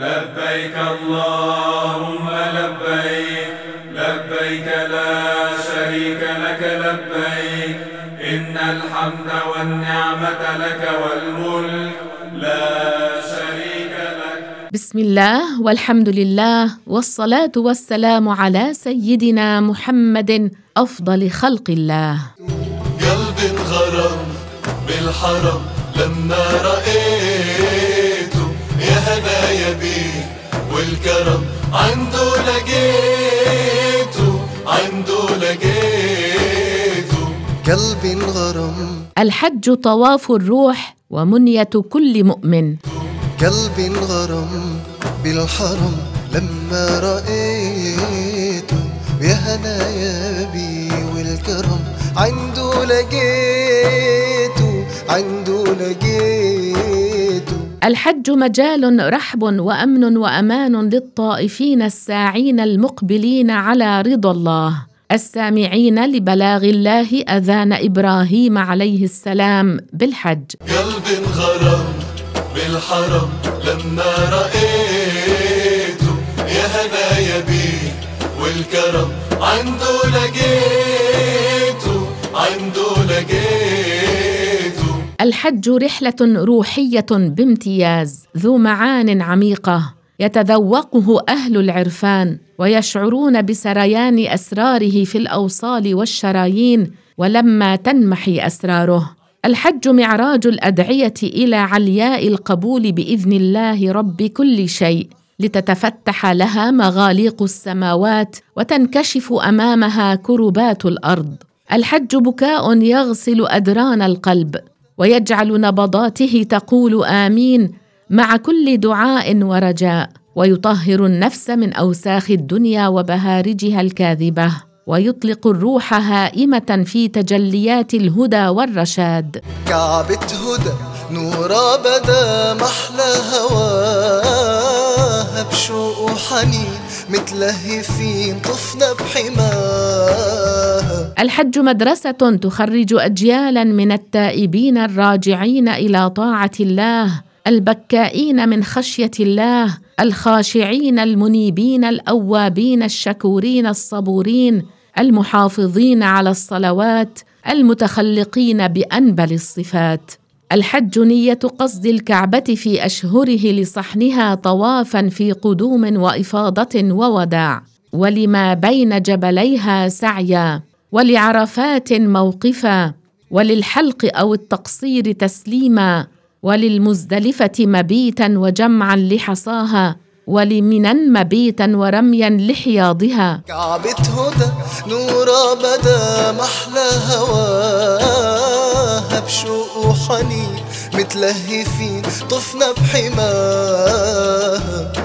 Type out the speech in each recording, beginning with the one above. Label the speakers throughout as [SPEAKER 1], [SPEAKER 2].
[SPEAKER 1] لبيك اللهم لبيك لبيك لا شريك لك لبيك. إن الحمد والنعمة لك والملك لا شريك لك.
[SPEAKER 2] بسم الله والحمد لله والصلاة والسلام على سيدنا محمد أفضل خلق الله.
[SPEAKER 3] قلب انغرم بالحرم لما رأيته يا هدايا بيه والكرم عنده لقيته عنده لقيته. قلبي انغرم
[SPEAKER 2] الحج طواف الروح ومنية كل مؤمن.
[SPEAKER 3] قلبي انغرم بالحرم لما رأيته يا هنايا بي والكرم.
[SPEAKER 2] الحج مجال رحب وأمن وأمان للطائفين الساعين المقبلين على رضا الله. السامعين لبلاغ الله أذان إبراهيم عليه السلام بالحج.
[SPEAKER 3] قلبي انغرم بالحرم لما رأيته يا هنايا بيه والكرم عنده لقيته عنده لقيته
[SPEAKER 2] الحج رحلة روحية بامتياز ذو معان عميقة يتذوقه أهل العرفان ويشعرون بسريان أسراره في الأوصال والشرايين ولما تنمحي أسراره. الحج معراج الأدعية إلى علياء القبول بإذن الله رب كل شيء لتتفتح لها مغاليق السماوات وتنكشف أمامها كربات الأرض. الحج بكاء يغسل أدران القلب ويجعل نبضاته تقول آمين مع كل دعاء ورجاء ويطهر النفس من أوساخ الدنيا وبهارجها الكاذبة ويطلق الروح هائمة في تجليات الهدى والرشاد.
[SPEAKER 3] كعبة هدى نورا بدا محلى هواها بشوق وحنين متلهفين طفنا بحماها.
[SPEAKER 2] الحج مدرسة تخرج اجيالا من التائبين الراجعين إلى طاعة الله البكائين من خشية الله الخاشعين المنيبين الأوابين الشكورين الصبورين المحافظين على الصلوات المتخلقين بأنبل الصفات. الحج نية قصد الكعبة في أشهره لصحنها طوافا في قدوم وإفاضة ووداع. ولما بين جبليها سعيا ولعرفات موقفا وللحلق أو التقصير تسليما وللمزدلفة مبيتا وجمعا لحصاها ولمنا مبيتا ورميا لحياضها.
[SPEAKER 3] كعبة هدى نورا بدا محلى هواها بشوق وحنين متلهفين طفنا بحماها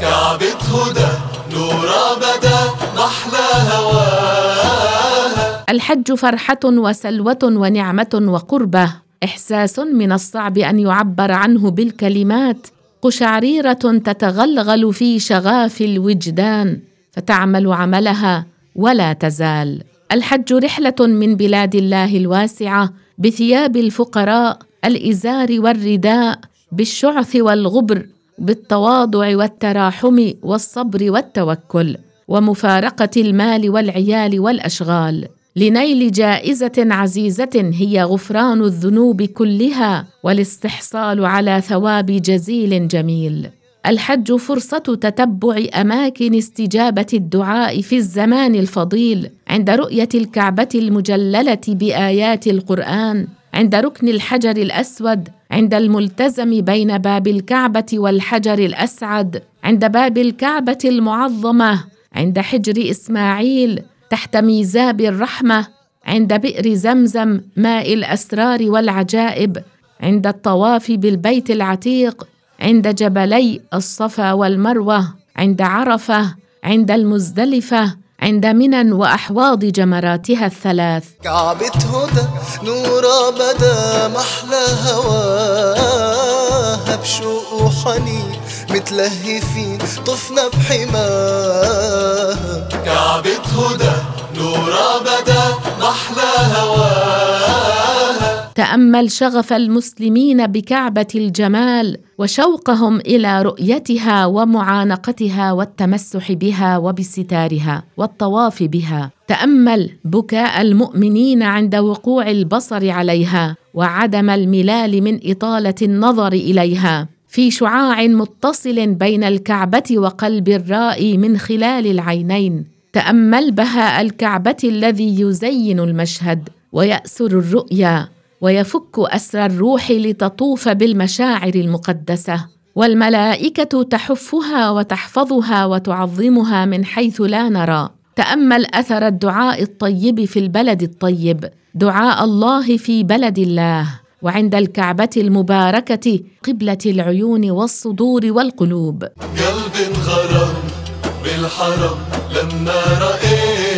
[SPEAKER 3] كعبة هدى نورا بدا محلى هواها
[SPEAKER 2] الحج فرحة وسلوة ونعمة وقربة. إحساس من الصعب أن يعبر عنه بالكلمات. قشعريرة تتغلغل في شغاف الوجدان فتعمل عملها ولا تزال. الحج رحلة من بلاد الله الواسعة بثياب الفقراء الإزار والرداء بالشعث والغبر بالتواضع والتراحم والصبر والتوكل ومفارقة المال والعيال والأشغال. لنيل جائزة عزيزة هي غفران الذنوب كلها والاستحصال على ثواب جزيل جميل. الحج فرصة تتبع أماكن استجابة الدعاء في الزمان الفضيل عند رؤية الكعبة المجللة بآيات القرآن عند ركن الحجر الأسود عند الملتزم بين باب الكعبة والحجر الأسعد عند باب الكعبة المعظمة عند حجر إسماعيل تحت ميزاب الرحمة عند بئر زمزم ماء الأسرار والعجائب عند الطواف بالبيت العتيق عند جبلي الصفا والمروة عند عرفة عند المزدلفة عند منى وأحواض جمراتها الثلاث.
[SPEAKER 3] كعبة هدى نورا بدا محلى هواها بشوق وحنين متلهفين طفنا بحماها كعبة هدى نورا بدا محلى هواها
[SPEAKER 2] تأمل شغف المسلمين بكعبة الجمال وشوقهم إلى رؤيتها ومعانقتها والتمسح بها وبستارها والطواف بها. تأمل بكاء المؤمنين عند وقوع البصر عليها وعدم الملال من إطالة النظر إليها. في شعاع متصل بين الكعبة وقلب الرائي من خلال العينين. تأمل بهاء الكعبة الذي يزين المشهد ويأسر الرؤيا. ويفك أسر الروح لتطوف بالمشاعر المقدسة. والملائكة تحفها وتحفظها وتعظمها من حيث لا نرى. تأمل أثر الدعاء الطيب في البلد الطيب. دعاء الله في بلد الله. وعند الكعبة المباركة قبلة العيون والصدور والقلوب.
[SPEAKER 3] قلب غرام بالحرم لما رأيته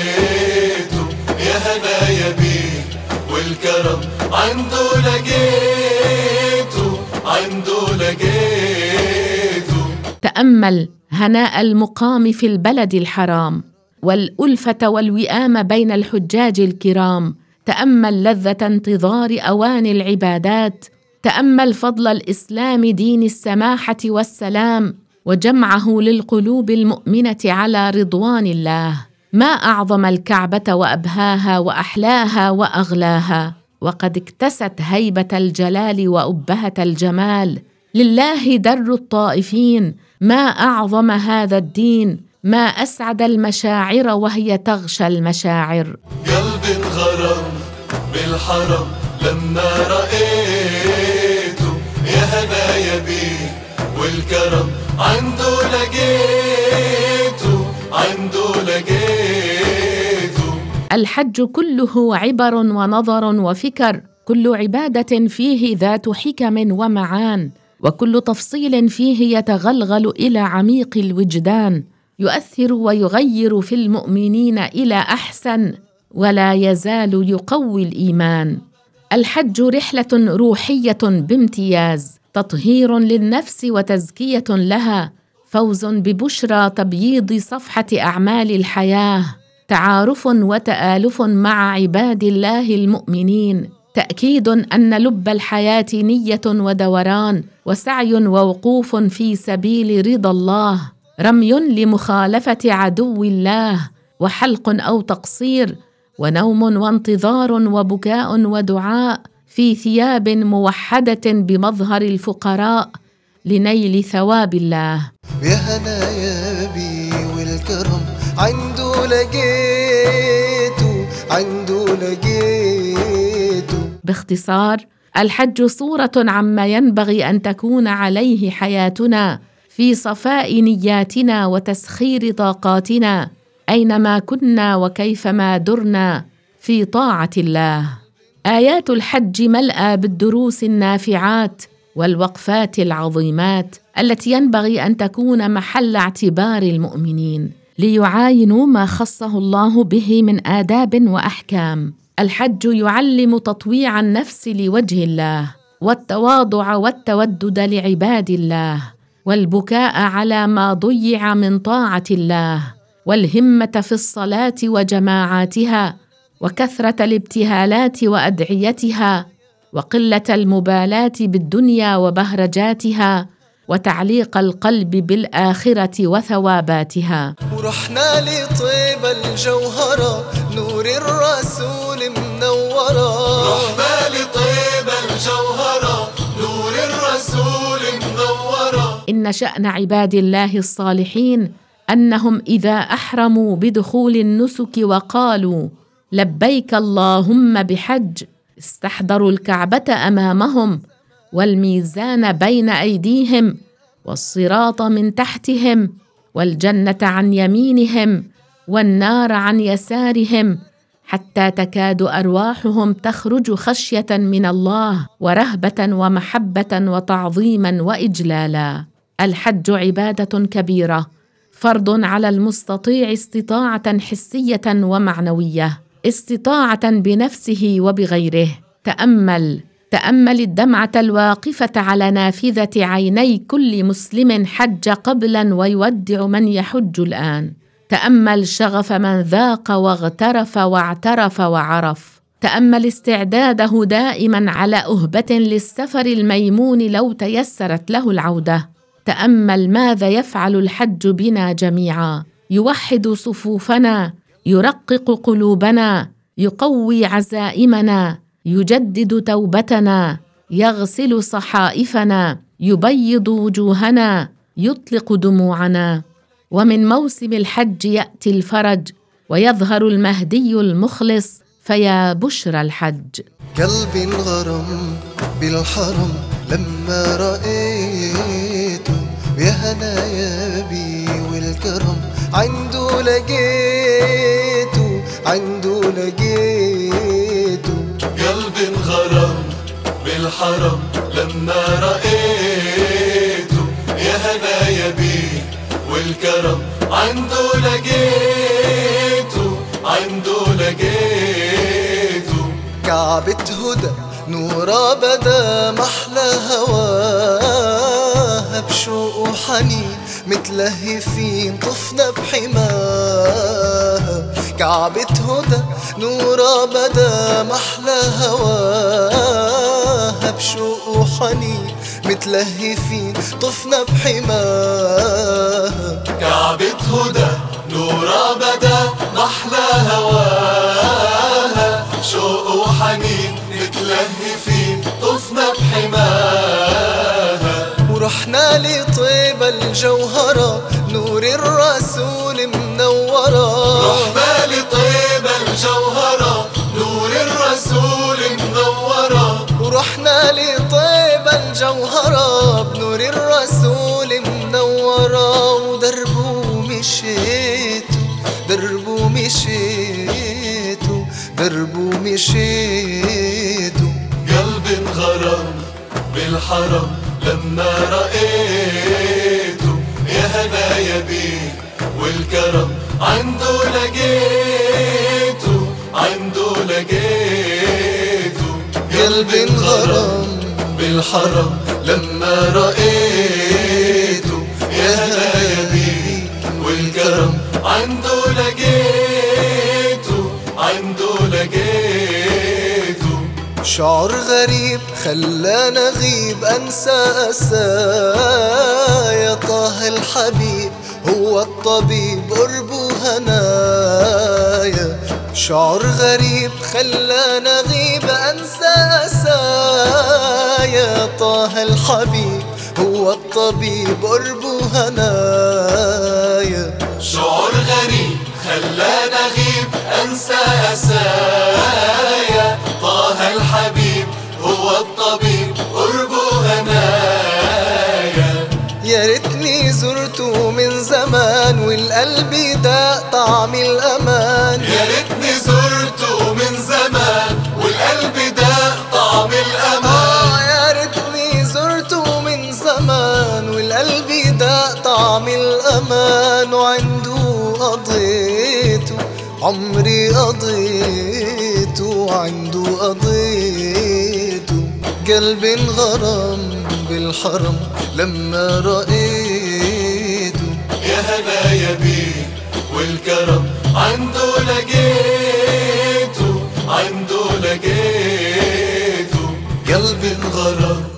[SPEAKER 3] والكرم عنده لقيته عنده لقيته.
[SPEAKER 2] تأمل هناء المقام في البلد الحرام والألفة والوئام بين الحجاج الكرام. تأمل لذة انتظار أوان العبادات. تأمل فضل الإسلام دين السماحة والسلام. وجمعه للقلوب المؤمنة على رضوان الله. ما أعظم الكعبة وأبهاها وأحلاها وأغلاها؟ وقد اكتست هيبة الجلال وأبهة الجمال. لله در الطائفين ما أعظم هذا الدين؟ ما أسعد المشاعر وهي تغشى المشاعر.
[SPEAKER 3] قلب غرام بالحرم لما رأيته يا هنايا بيه والكرم عنده لقيته عنده لقيته
[SPEAKER 2] الحج كله عبر ونظر وفكر. كل عبادة فيه ذات حكم ومعان وكل تفصيل فيه يتغلغل إلى عميق الوجدان. يؤثر ويغير في المؤمنين إلى أحسن ولا يزال يقوي الإيمان. الحج رحلة روحية بامتياز تطهير للنفس وتزكية لها فوز ببشرى تبييض صفحة أعمال الحياة. تعارف وتآلف مع عباد الله المؤمنين. تأكيد أن لب الحياة نية ودوران وسعي ووقوف في سبيل رضا الله. رمي لمخالفة عدو الله وحلق أو تقصير ونوم وانتظار وبكاء ودعاء في ثياب موحدة بمظهر الفقراء لنيل ثواب الله.
[SPEAKER 3] يا هنايا بيه والكرم عنده لقيته
[SPEAKER 2] باختصار الحج صورة عما ينبغي أن تكون عليه حياتنا في صفاء نياتنا وتسخير طاقاتنا أينما كنا وكيفما درنا في طاعة الله. آيات الحج ملأى بالدروس النافعات والوقفات العظيمات التي ينبغي أن تكون محل اعتبار المؤمنين ليعاينوا ما خصه الله به من آداب وأحكام. الحج يعلم تطويع النفس لوجه الله والتواضع والتودد لعباد الله والبكاء على ما ضيع من طاعة الله والهمة في الصلاة وجماعاتها وكثرة الابتهالات وأدعيتها وقلة المبالاة بالدنيا وبهرجاتها وتعليق القلب بالآخرة وثواباتها.
[SPEAKER 3] ورحنا لطيبة الجوهرة نور الرسول منورة. رحنا لطيبة الجوهرة نور الرسول منورة.
[SPEAKER 2] إن شأن عباد الله الصالحين أنهم إذا أحرموا بدخول النسك وقالوا لبيك اللهم بحج استحضروا الكعبة أمامهم والميزان بين أيديهم والصراط من تحتهم والجنة عن يمينهم والنار عن يسارهم حتى تكاد أرواحهم تخرج خشية من الله ورهبة ومحبة وتعظيما وإجلالا. الحج عبادة كبيرة فرض على المستطيع استطاعة حسية ومعنوية استطاعة بنفسه وبغيره. تأمل تأمل الدمعه الواقفة على نافذة عيني كل مسلم حج قبلا ويودع من يحج الآن. تأمل شغف من ذاق واغترف واعترف وعرف. تأمل استعداده دائما على أهبة للسفر الميمون لو تيسرت له العودة. تأمل ماذا يفعل الحج بنا جميعا. يوحد صفوفنا يرقق قلوبنا يقوي عزائمنا. يجدد توبتنا يغسل صحائفنا يبيض وجوهنا يطلق دموعنا. ومن موسم الحج يأتي الفرج ويظهر المهدي المخلص فيا بشرى الحج.
[SPEAKER 3] قلبي انغرم بالحرم لما رأيته يا هنايا بي والكرم عنده لقيته عنده لقيته بالحرم لما رأيته يا هنايا بي والكرم عنده لقيته عنده لقيته. كعبة هدى نورا بدا محلى هواها بشوق وحنين متلهفين طفنا بحماها كعبة هدى نورا بدا محلى هواها بشوق وحنين متلهفين طفنا بحماها كعبة هدى نورا بدا محلى هواها شوق وحنين متلهفين طفنا بحماها ورحنا لطيبة الجوهرة نور الرسول بالحرم لما رأيته يا هنايا بيه والكرم عنده لقيته عنده لقيته. قلبي انغرم بالحرم لما رأيته شعور غريب خلاني اغيب أنسى أسايا. طه الحبيب هو الطبيب قربه هنايا شعور غريب خلاني اغيب أنسى أسايا. طه الحبيب هو الطبيب قربه هنايا شعور غريب خلاني اغيب أنسى هو الطبيب قربه هنايا. يا ريتني زرته من زمان والقلب ده طعم الأمان. يا ريتني زرته من زمان والقلب ده طعم الأمان. يا ريتني زرته من زمان والقلب ده طعم الأمان. وعنده قضيته عمري قضيته عنده قضيته. قلبي انغرم بالحرم لما رأيته. يا هنايا بيه والكرم عنده لقيته عنده لقيته. قلبي انغرم